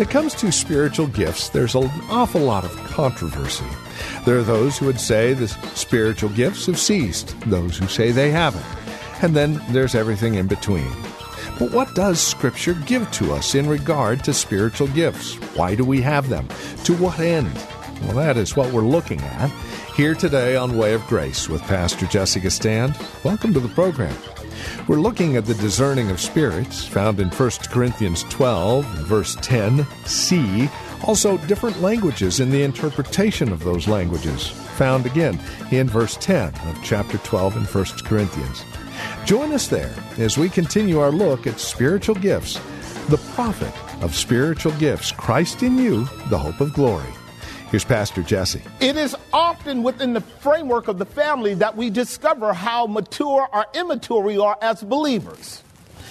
When it comes to spiritual gifts, there's an awful lot of controversy. There are those who would say the spiritual gifts have ceased, those who say they haven't, and then there's everything in between. But what does Scripture give to us in regard to spiritual gifts? Why do we have them? To what end? Well, that is what we're looking at here today on Way of Grace with Pastor Jesse Gistand. Welcome to the program. We're looking at the discerning of spirits found in 1 Corinthians 12, verse 10, C. Also, different languages in the interpretation of those languages, found again in verse 10 of chapter 12 in 1 Corinthians. Join us there as we continue our look at spiritual gifts, the prophet of spiritual gifts, Christ in you, the hope of glory. Here's Pastor Jesse. It is often within the framework of the family that we discover how mature or immature we are as believers.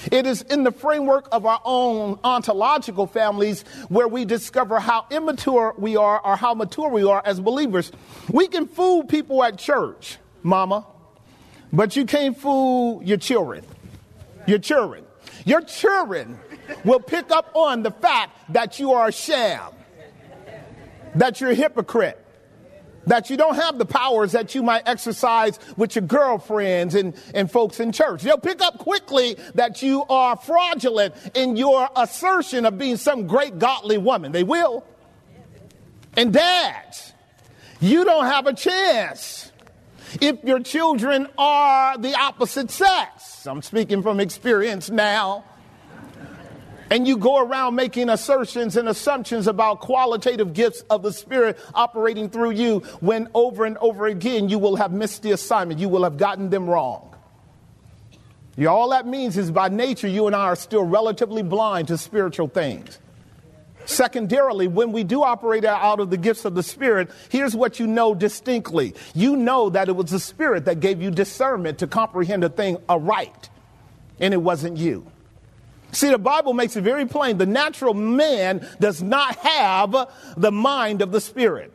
It is in the framework of our own ontological families where we discover how immature we are or how mature we are as believers. We can fool people at church, mama, but you can't fool your children. Your children. Your children will pick up on the fact that you are a sham that you're a hypocrite, that you don't have the powers that you might exercise with your girlfriends and, and folks in church. They'll pick up quickly that you are fraudulent in your assertion of being some great godly woman. They will. And dads, you don't have a chance if your children are the opposite sex. I'm speaking from experience now and you go around making assertions and assumptions about qualitative gifts of the Spirit operating through you when over and over again you will have missed the assignment. You will have gotten them wrong. Yeah, all that means is by nature, you and I are still relatively blind to spiritual things. Secondarily, when we do operate out of the gifts of the Spirit, here's what you know distinctly. You know that it was the Spirit that gave you discernment to comprehend a thing aright, and it wasn't you. See, the Bible makes it very plain the natural man does not have the mind of the Spirit.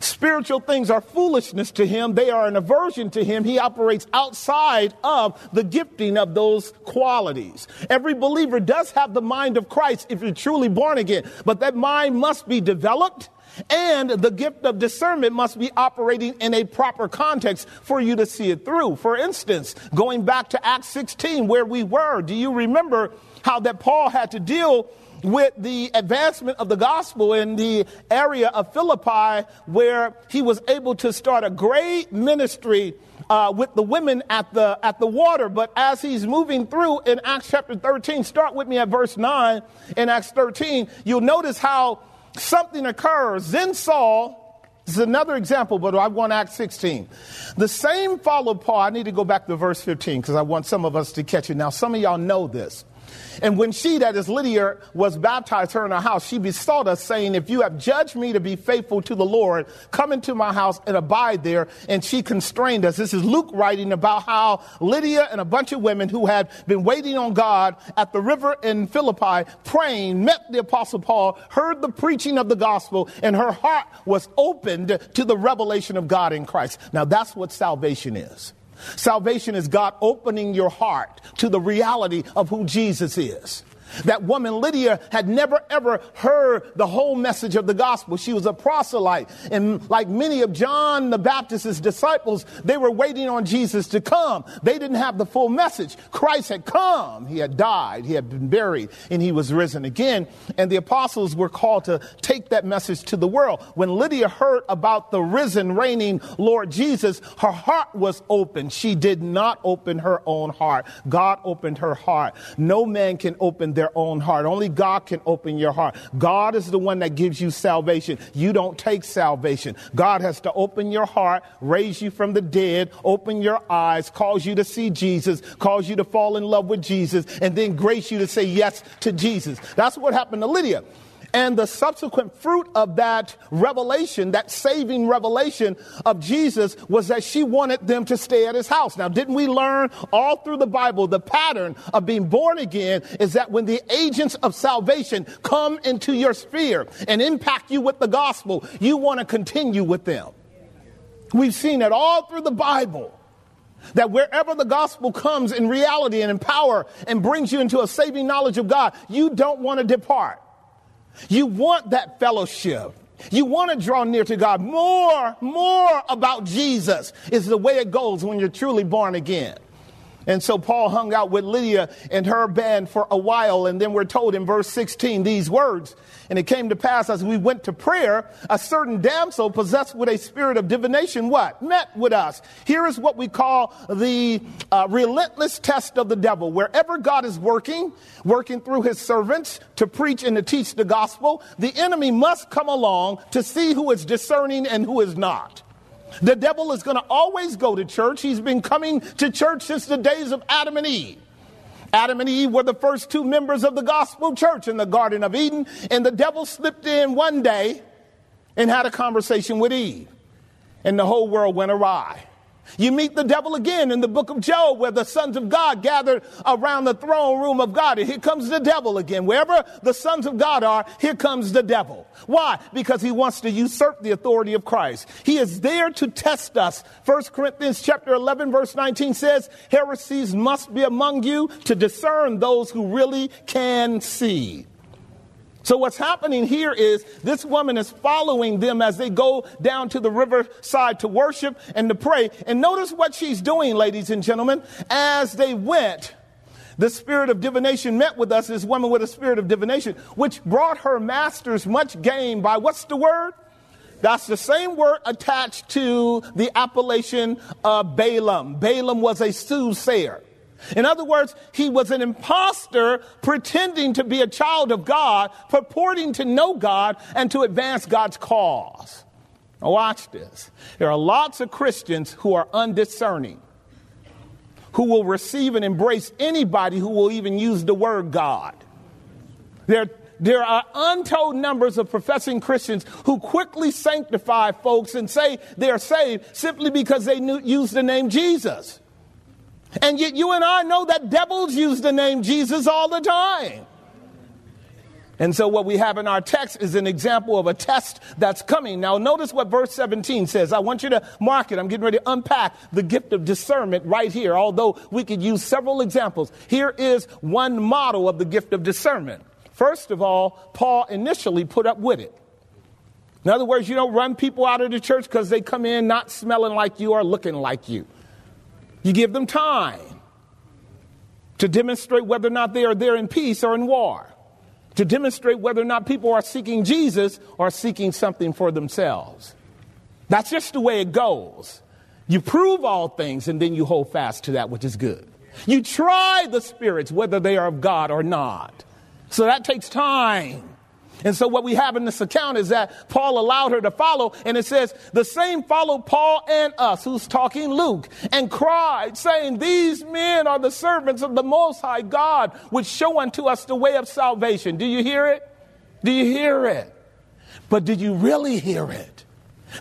Spiritual things are foolishness to him. They are an aversion to him. He operates outside of the gifting of those qualities. Every believer does have the mind of Christ if you're truly born again, but that mind must be developed and the gift of discernment must be operating in a proper context for you to see it through. For instance, going back to Acts 16, where we were, do you remember how that Paul had to deal with the advancement of the gospel in the area of Philippi, where he was able to start a great ministry uh, with the women at the at the water. But as he's moving through in Acts chapter 13, start with me at verse 9 in Acts 13, you'll notice how something occurs. Then Saul, this is another example, but I want Acts 16. The same followed Paul. I need to go back to verse 15 because I want some of us to catch it. Now, some of y'all know this. And when she, that is Lydia, was baptized, her in her house, she besought us, saying, If you have judged me to be faithful to the Lord, come into my house and abide there. And she constrained us. This is Luke writing about how Lydia and a bunch of women who had been waiting on God at the river in Philippi, praying, met the Apostle Paul, heard the preaching of the gospel, and her heart was opened to the revelation of God in Christ. Now, that's what salvation is. Salvation is God opening your heart to the reality of who Jesus is. That woman Lydia had never ever heard the whole message of the gospel. She was a proselyte. And like many of John the Baptist's disciples, they were waiting on Jesus to come. They didn't have the full message. Christ had come. He had died. He had been buried and he was risen again. And the apostles were called to take that message to the world. When Lydia heard about the risen, reigning Lord Jesus, her heart was open. She did not open her own heart. God opened her heart. No man can open their own heart. Only God can open your heart. God is the one that gives you salvation. You don't take salvation. God has to open your heart, raise you from the dead, open your eyes, cause you to see Jesus, cause you to fall in love with Jesus, and then grace you to say yes to Jesus. That's what happened to Lydia. And the subsequent fruit of that revelation, that saving revelation of Jesus, was that she wanted them to stay at his house. Now, didn't we learn all through the Bible the pattern of being born again is that when the agents of salvation come into your sphere and impact you with the gospel, you want to continue with them. We've seen it all through the Bible. That wherever the gospel comes in reality and in power and brings you into a saving knowledge of God, you don't want to depart. You want that fellowship. You want to draw near to God. More, more about Jesus is the way it goes when you're truly born again. And so Paul hung out with Lydia and her band for a while. And then we're told in verse 16 these words. And it came to pass as we went to prayer, a certain damsel possessed with a spirit of divination, what? Met with us. Here is what we call the uh, relentless test of the devil. Wherever God is working, working through his servants to preach and to teach the gospel, the enemy must come along to see who is discerning and who is not. The devil is going to always go to church. He's been coming to church since the days of Adam and Eve. Adam and Eve were the first two members of the gospel church in the Garden of Eden, and the devil slipped in one day and had a conversation with Eve, and the whole world went awry. You meet the devil again in the book of Job, where the sons of God gathered around the throne room of God. And here comes the devil again. Wherever the sons of God are, here comes the devil. Why? Because he wants to usurp the authority of Christ. He is there to test us. 1 Corinthians chapter 11 verse 19 says, heresies must be among you to discern those who really can see. So what's happening here is this woman is following them as they go down to the riverside to worship and to pray. And notice what she's doing, ladies and gentlemen. As they went, the spirit of divination met with us, this woman with a spirit of divination, which brought her masters much gain by what's the word? That's the same word attached to the appellation of Balaam. Balaam was a soothsayer. In other words, he was an impostor pretending to be a child of God, purporting to know God and to advance God's cause. Now, watch this. There are lots of Christians who are undiscerning, who will receive and embrace anybody who will even use the word God. There, there are untold numbers of professing Christians who quickly sanctify folks and say they are saved simply because they knew, use the name Jesus. And yet you and I know that devils use the name Jesus all the time. And so what we have in our text is an example of a test that's coming. Now notice what verse 17 says. I want you to mark it. I'm getting ready to unpack the gift of discernment right here, although we could use several examples. Here is one model of the gift of discernment. First of all, Paul initially put up with it. In other words, you don't run people out of the church because they come in not smelling like you or looking like you. You give them time to demonstrate whether or not they are there in peace or in war, to demonstrate whether or not people are seeking Jesus or seeking something for themselves. That's just the way it goes. You prove all things and then you hold fast to that which is good. You try the spirits whether they are of God or not. So that takes time. And so what we have in this account is that Paul allowed her to follow, and it says, the same followed Paul and us, who's talking Luke, and cried, saying, These men are the servants of the Most High God, which show unto us the way of salvation. Do you hear it? Do you hear it? But did you really hear it?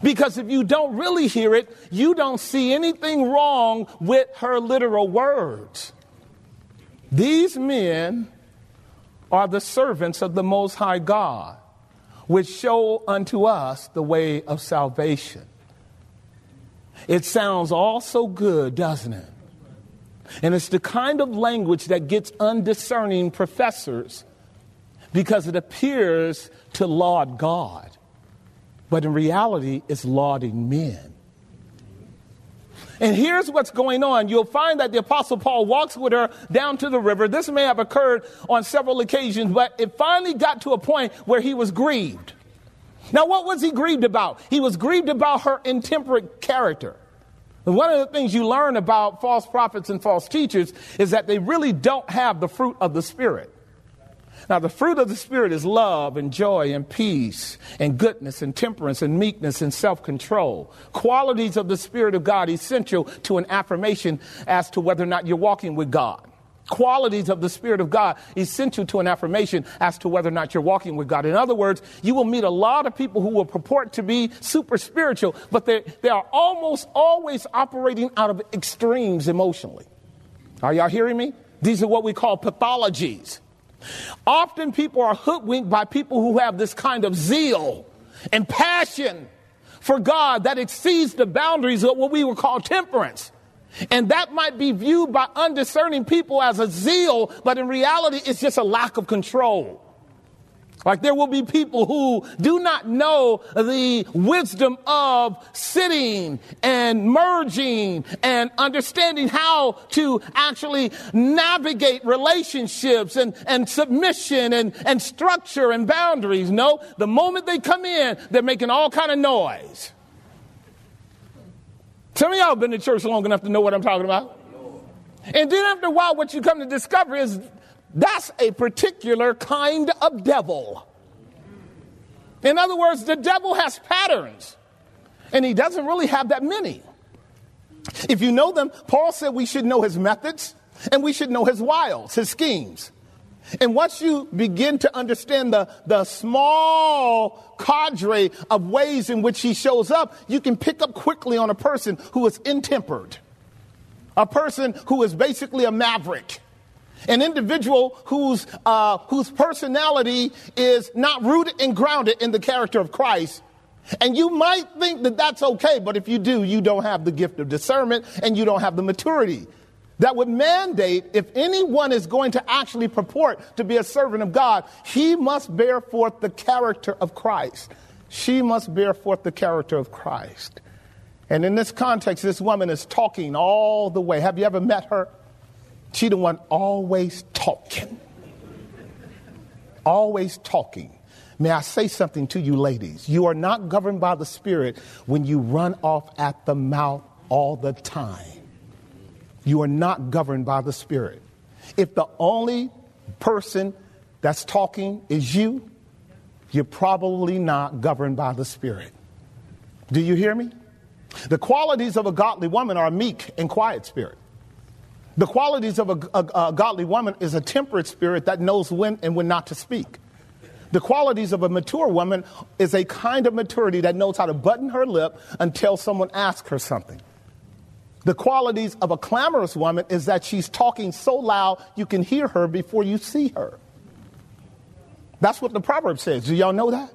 Because if you don't really hear it, you don't see anything wrong with her literal words. These men are the servants of the Most High God, which show unto us the way of salvation. It sounds all so good, doesn't it? And it's the kind of language that gets undiscerning professors because it appears to laud God, but in reality, it's lauding men. And here's what's going on. You'll find that the Apostle Paul walks with her down to the river. This may have occurred on several occasions, but it finally got to a point where he was grieved. Now, what was he grieved about? He was grieved about her intemperate character. One of the things you learn about false prophets and false teachers is that they really don't have the fruit of the Spirit. Now, the fruit of the Spirit is love and joy and peace and goodness and temperance and meekness and self control. Qualities of the Spirit of God essential to an affirmation as to whether or not you're walking with God. Qualities of the Spirit of God essential to an affirmation as to whether or not you're walking with God. In other words, you will meet a lot of people who will purport to be super spiritual, but they, they are almost always operating out of extremes emotionally. Are y'all hearing me? These are what we call pathologies. Often people are hoodwinked by people who have this kind of zeal and passion for God that exceeds the boundaries of what we would call temperance. And that might be viewed by undiscerning people as a zeal, but in reality, it's just a lack of control. Like there will be people who do not know the wisdom of sitting and merging and understanding how to actually navigate relationships and, and submission and, and structure and boundaries. No, the moment they come in, they're making all kind of noise. Some of y'all have been to church long enough to know what I'm talking about. And then after a while, what you come to discover is that's a particular kind of devil. In other words, the devil has patterns, and he doesn't really have that many. If you know them, Paul said we should know his methods and we should know his wiles, his schemes. And once you begin to understand the, the small cadre of ways in which he shows up, you can pick up quickly on a person who is intempered, a person who is basically a maverick an individual whose, uh, whose personality is not rooted and grounded in the character of Christ. And you might think that that's okay, but if you do, you don't have the gift of discernment and you don't have the maturity. That would mandate if anyone is going to actually purport to be a servant of God, he must bear forth the character of Christ. She must bear forth the character of Christ. And in this context, this woman is talking all the way. Have you ever met her? She the one always talking. Always talking. May I say something to you ladies? You are not governed by the Spirit when you run off at the mouth all the time. You are not governed by the Spirit. If the only person that's talking is you, you're probably not governed by the Spirit. Do you hear me? The qualities of a godly woman are meek and quiet spirit. The qualities of a, a, a, godly woman is a temperate spirit that knows when and when not to speak. The qualities of a mature woman is a kind of maturity that knows how to button her lip until someone asks her something. The qualities of a clamorous woman is that she's talking so loud you can hear her before you see her. That's what the proverb says. Do y'all know that?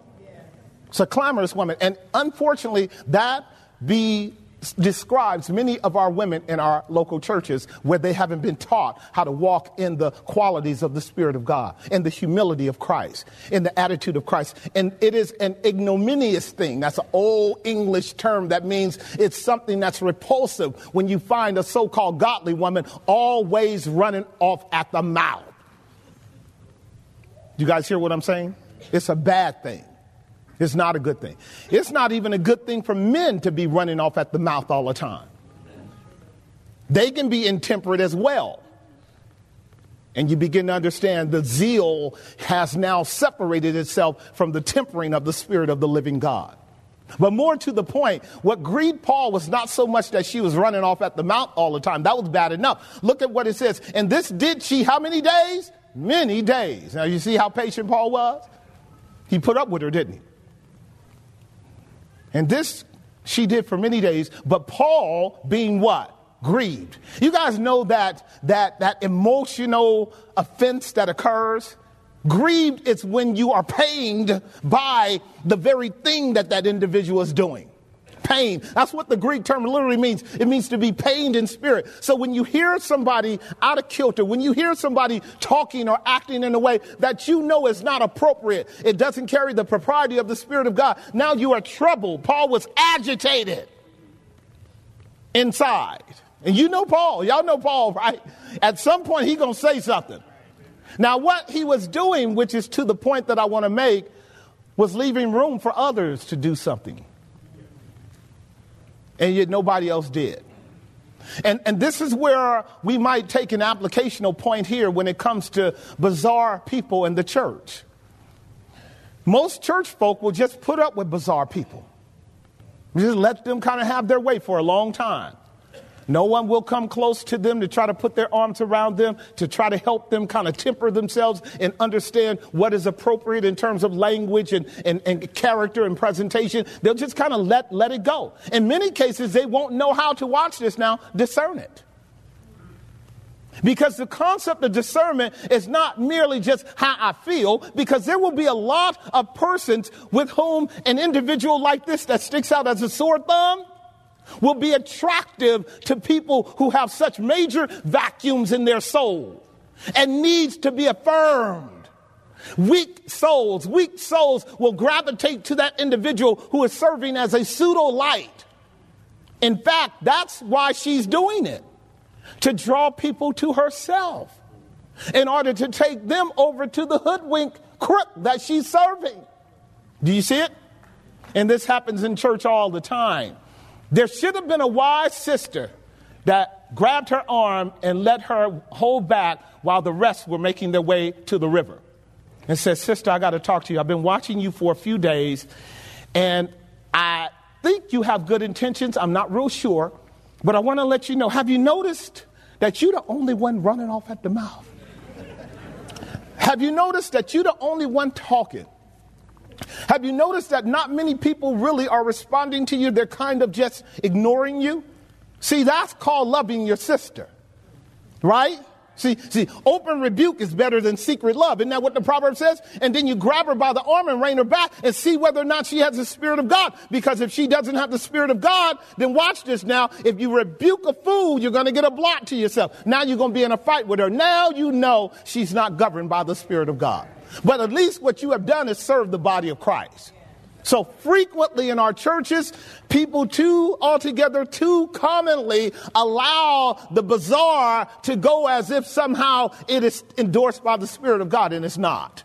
It's a clamorous woman. And unfortunately, that be describes many of our women in our local churches where they haven't been taught how to walk in the qualities of the Spirit of God, in the humility of Christ, in the attitude of Christ. And it is an ignominious thing. That's an old English term that means it's something that's repulsive when you find a so called godly woman always running off at the mouth. You guys hear what I'm saying? It's a bad thing. It's not a good thing. It's not even a good thing for men to be running off at the mouth all the time. They can be intemperate as well. And you begin to understand the zeal has now separated itself from the tempering of the Spirit of the living God. But more to the point, what grieved Paul was not so much that she was running off at the mouth all the time. That was bad enough. Look at what it says. And this did she how many days? Many days. Now you see how patient Paul was? He put up with her, didn't he? And this she did for many days, but Paul being what? Grieved. You guys know that that that emotional offense that occurs? Grieved is when you are pained by the very thing that that individual is doing. Pain. That's what the Greek term literally means. It means to be pained in spirit. So when you hear somebody out of kilter, when you hear somebody talking or acting in a way that you know is not appropriate, it doesn't carry the propriety of the Spirit of God, now you are troubled. Paul was agitated inside. And you know Paul. Y'all know Paul, right? At some point, he going to say something. Now, what he was doing, which is to the point that I want to make, was leaving room for others to do something. And yet nobody else did. And, and this is where we might take an applicational point here when it comes to bizarre people in the church. Most church folk will just put up with bizarre people, just let them kind of have their way for a long time. No one will come close to them to try to put their arms around them, to try to help them kind of temper themselves and understand what is appropriate in terms of language and, and, and character and presentation. They'll just kind of let, let it go. In many cases, they won't know how to watch this now, discern it. Because the concept of discernment is not merely just how I feel, because there will be a lot of persons with whom an individual like this that sticks out as a sore thumb will be attractive to people who have such major vacuums in their soul and needs to be affirmed. Weak souls, weak souls will gravitate to that individual who is serving as a pseudo light. In fact, that's why she's doing it to draw people to herself in order to take them over to the hoodwink crook that she's serving. Do you see it? And this happens in church all the time. There should have been a wise sister that grabbed her arm and let her hold back while the rest were making their way to the river and said, Sister, I got to talk to you. I've been watching you for a few days, and I think you have good intentions. I'm not real sure, but I want to let you know have you noticed that you're the only one running off at the mouth? have you noticed that you're the only one talking? Have you noticed that not many people really are responding to you? They're kind of just ignoring you. See, that's called loving your sister, right? See, see, open rebuke is better than secret love. Isn't that what the proverb says? And then you grab her by the arm and rein her back and see whether or not she has the Spirit of God. Because if she doesn't have the Spirit of God, then watch this now. If you rebuke a fool, you're going to get a blot to yourself. Now you're going to be in a fight with her. Now you know she's not governed by the Spirit of God. But at least what you have done is serve the body of Christ. So frequently in our churches, people too altogether too commonly allow the bizarre to go as if somehow it is endorsed by the Spirit of God, and it's not.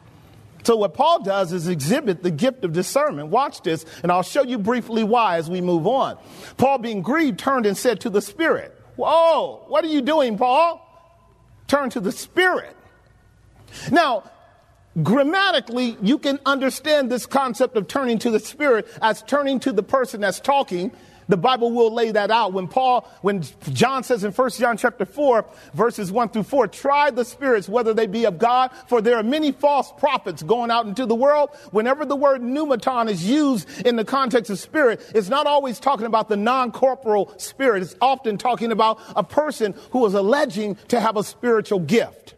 So what Paul does is exhibit the gift of discernment. Watch this, and I'll show you briefly why as we move on. Paul, being grieved, turned and said to the Spirit, Whoa, what are you doing, Paul? Turn to the Spirit. Now, grammatically, you can understand this concept of turning to the Spirit as turning to the person that's talking. The Bible will lay that out. When Paul, when John says in 1 John chapter 4, verses 1 through 4, try the spirits, whether they be of God, for there are many false prophets going out into the world. Whenever the word pneumaton is used in the context of spirit, it's not always talking about the non-corporal spirit. It's often talking about a person who is alleging to have a spiritual gift.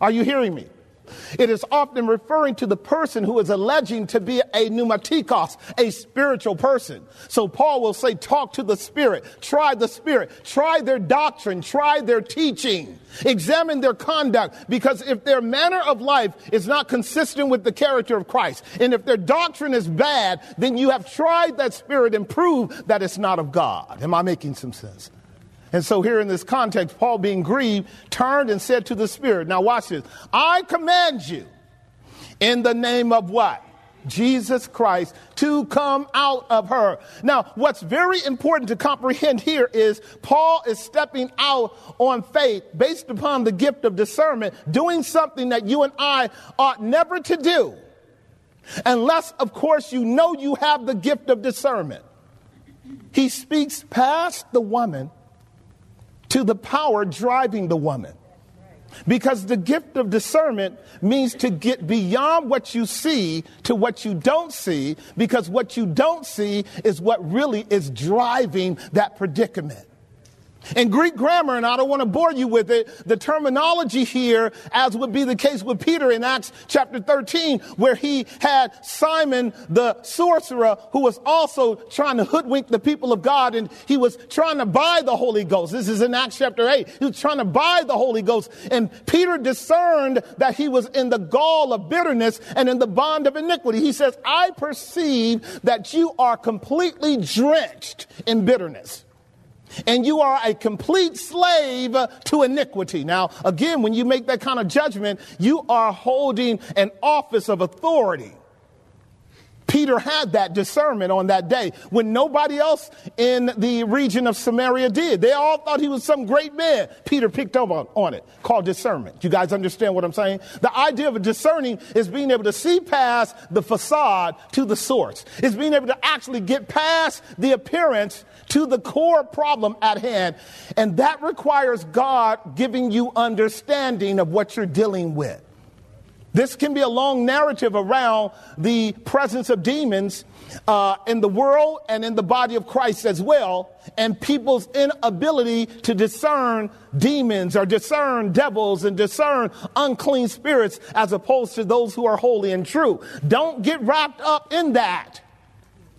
Are you hearing me? It is often referring to the person who is alleging to be a pneumatikos, a spiritual person. So Paul will say, talk to the Spirit, try the Spirit, try their doctrine, try their teaching, examine their conduct, because if their manner of life is not consistent with the character of Christ, and if their doctrine is bad, then you have tried that Spirit and proved that it's not of God. Am I making some sense? And so, here in this context, Paul, being grieved, turned and said to the Spirit, Now, watch this. I command you in the name of what? Jesus Christ to come out of her. Now, what's very important to comprehend here is Paul is stepping out on faith based upon the gift of discernment, doing something that you and I ought never to do. Unless, of course, you know you have the gift of discernment. He speaks past the woman to the power driving the woman. Because the gift of discernment means to get beyond what you see to what you don't see, because what you don't see is what really is driving that predicament. In Greek grammar, and I don't want to bore you with it, the terminology here, as would be the case with Peter in Acts chapter 13, where he had Simon the sorcerer who was also trying to hoodwink the people of God and he was trying to buy the Holy Ghost. This is in Acts chapter 8. He was trying to buy the Holy Ghost and Peter discerned that he was in the gall of bitterness and in the bond of iniquity. He says, I perceive that you are completely drenched in bitterness and you are a complete slave to iniquity. Now, again, when you make that kind of judgment, you are holding an office of authority. Peter had that discernment on that day when nobody else in the region of Samaria did. They all thought he was some great man. Peter picked up on, on it, called discernment. You guys understand what I'm saying? The idea of discerning is being able to see past the facade to the source. It's being able to actually get past the appearance to the core problem at hand. And that requires God giving you understanding of what you're dealing with. This can be a long narrative around the presence of demons uh, in the world and in the body of Christ as well, and people's inability to discern demons or discern devils and discern unclean spirits as opposed to those who are holy and true. Don't get wrapped up in that,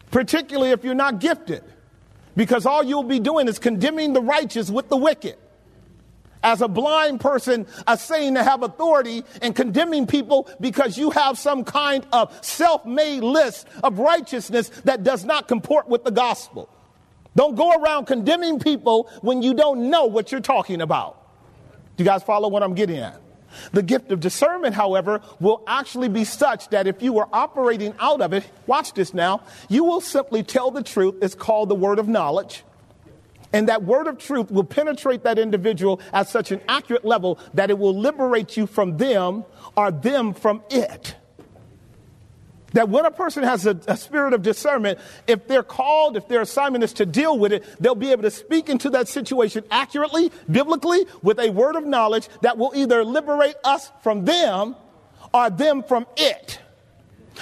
particularly if you're not gifted, because all you'll be doing is condemning the righteous with the wicked as a blind person are saying to have authority and condemning people because you have some kind of self-made list of righteousness that does not comport with the gospel. Don't go around condemning people when you don't know what you're talking about. Do you guys follow what I'm getting at? The gift of discernment, however, will actually be such that if you are operating out of it, watch this now, you will simply tell the truth. It's called the word of knowledge. And that word of truth will penetrate that individual at such an accurate level that it will liberate you from them or them from it. That when a person has a, a, spirit of discernment, if they're called, if their assignment is to deal with it, they'll be able to speak into that situation accurately, biblically, with a word of knowledge that will either liberate us from them or them from it.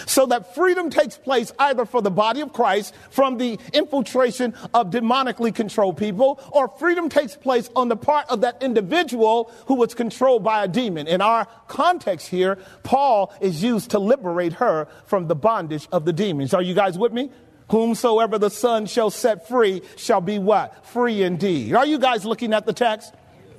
So that freedom takes place either for the body of Christ from the infiltration of demonically controlled people, or freedom takes place on the part of that individual who was controlled by a demon. In our context here, Paul is used to liberate her from the bondage of the demons. Are you guys with me? Whomsoever the Son shall set free shall be what? Free indeed. Are you guys looking at the text?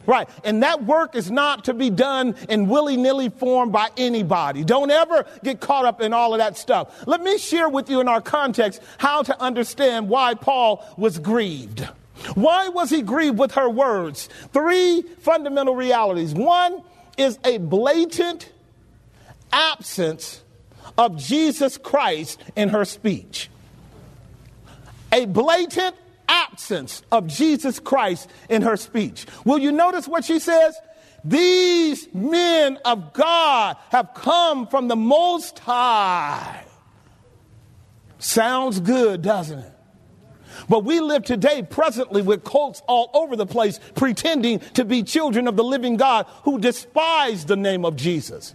Right. And that work is not to be done in willy nilly form by anybody. Don't ever get caught up in all of that stuff. Let me share with you in our context how to understand why Paul was grieved. Why was he grieved with her words? Three fundamental realities. One is a blatant absence of Jesus Christ in her speech. A blatant absence of Jesus Christ in her speech. Will you notice what she says? These men of God have come from the Most High. Sounds good, doesn't it? But we live today presently with cults all over the place pretending to be children of the living God who despise the name of Jesus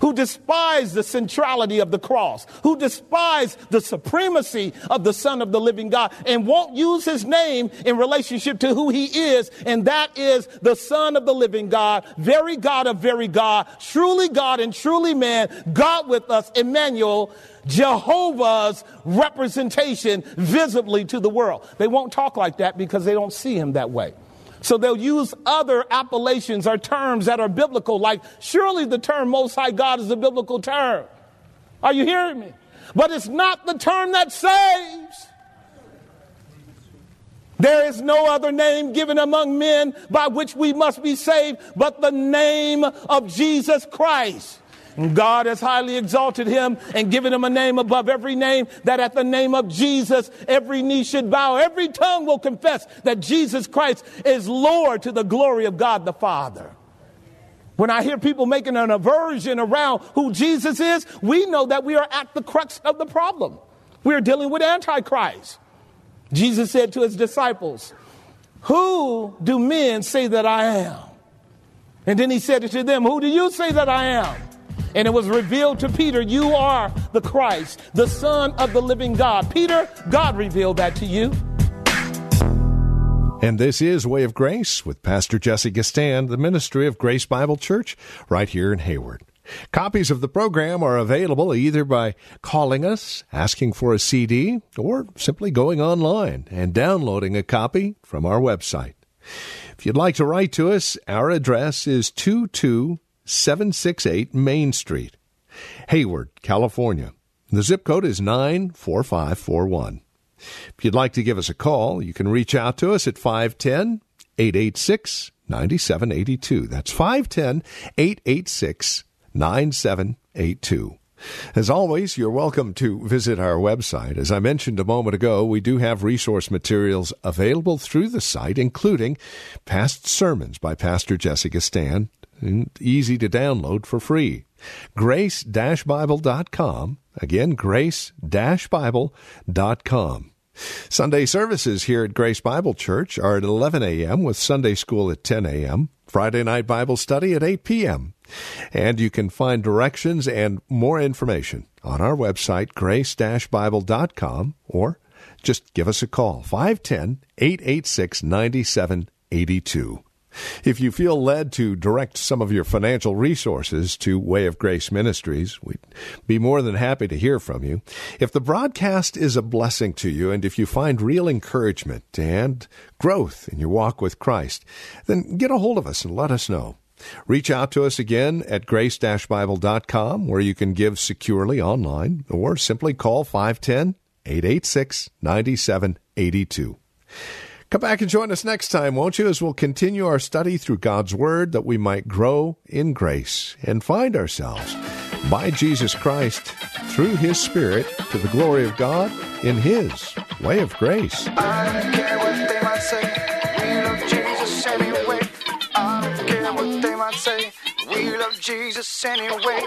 who despise the centrality of the cross, who despise the supremacy of the Son of the living God, and won't use his name in relationship to who he is, and that is the Son of the living God, very God of very God, truly God and truly man, God with us, Emmanuel, Jehovah's representation visibly to the world. They won't talk like that because they don't see him that way. So they'll use other appellations or terms that are biblical, like surely the term Most High God is a biblical term. Are you hearing me? But it's not the term that saves. There is no other name given among men by which we must be saved but the name of Jesus Christ. God has highly exalted him and given him a name above every name, that at the name of Jesus, every knee should bow, every tongue will confess that Jesus Christ is Lord to the glory of God the Father. When I hear people making an aversion around who Jesus is, we know that we are at the crux of the problem. We are dealing with Antichrist. Jesus said to his disciples, Who do men say that I am? And then he said to them, Who do you say that I am? And it was revealed to Peter, You are the Christ, the Son of the living God. Peter, God revealed that to you. And this is Way of Grace with Pastor Jesse Gistand, the ministry of Grace Bible Church, right here in Hayward. Copies of the program are available either by calling us, asking for a CD, or simply going online and downloading a copy from our website. If you'd like to write to us, our address is 22768 Main Street, Hayward, California. The zip code is 94541. If you'd like to give us a call, you can reach out to us at 510 886 9782. That's 510 886 9782. As always, you're welcome to visit our website. As I mentioned a moment ago, we do have resource materials available through the site, including past sermons by Pastor Jesse Gistand, easy to download for free. Grace-Bible.com. Again, grace-bible.com. Sunday services here at Grace Bible Church are at 11 a.m. with Sunday school at 10 a.m., Friday night Bible study at 8 p.m. And you can find directions and more information on our website, grace-bible.com, or just give us a call, 510 886 9782. If you feel led to direct some of your financial resources to Way of Grace Ministries, we'd be more than happy to hear from you. If the broadcast is a blessing to you and if you find real encouragement and growth in your walk with Christ, then get a hold of us and let us know. Reach out to us again at grace-bible.com where you can give securely online or simply call 510 886 9782. Come back and join us next time, won't you, as we'll continue our study through God's Word that we might grow in grace and find ourselves by Jesus Christ through His Spirit to the glory of God in His way of grace. Jesus anyway.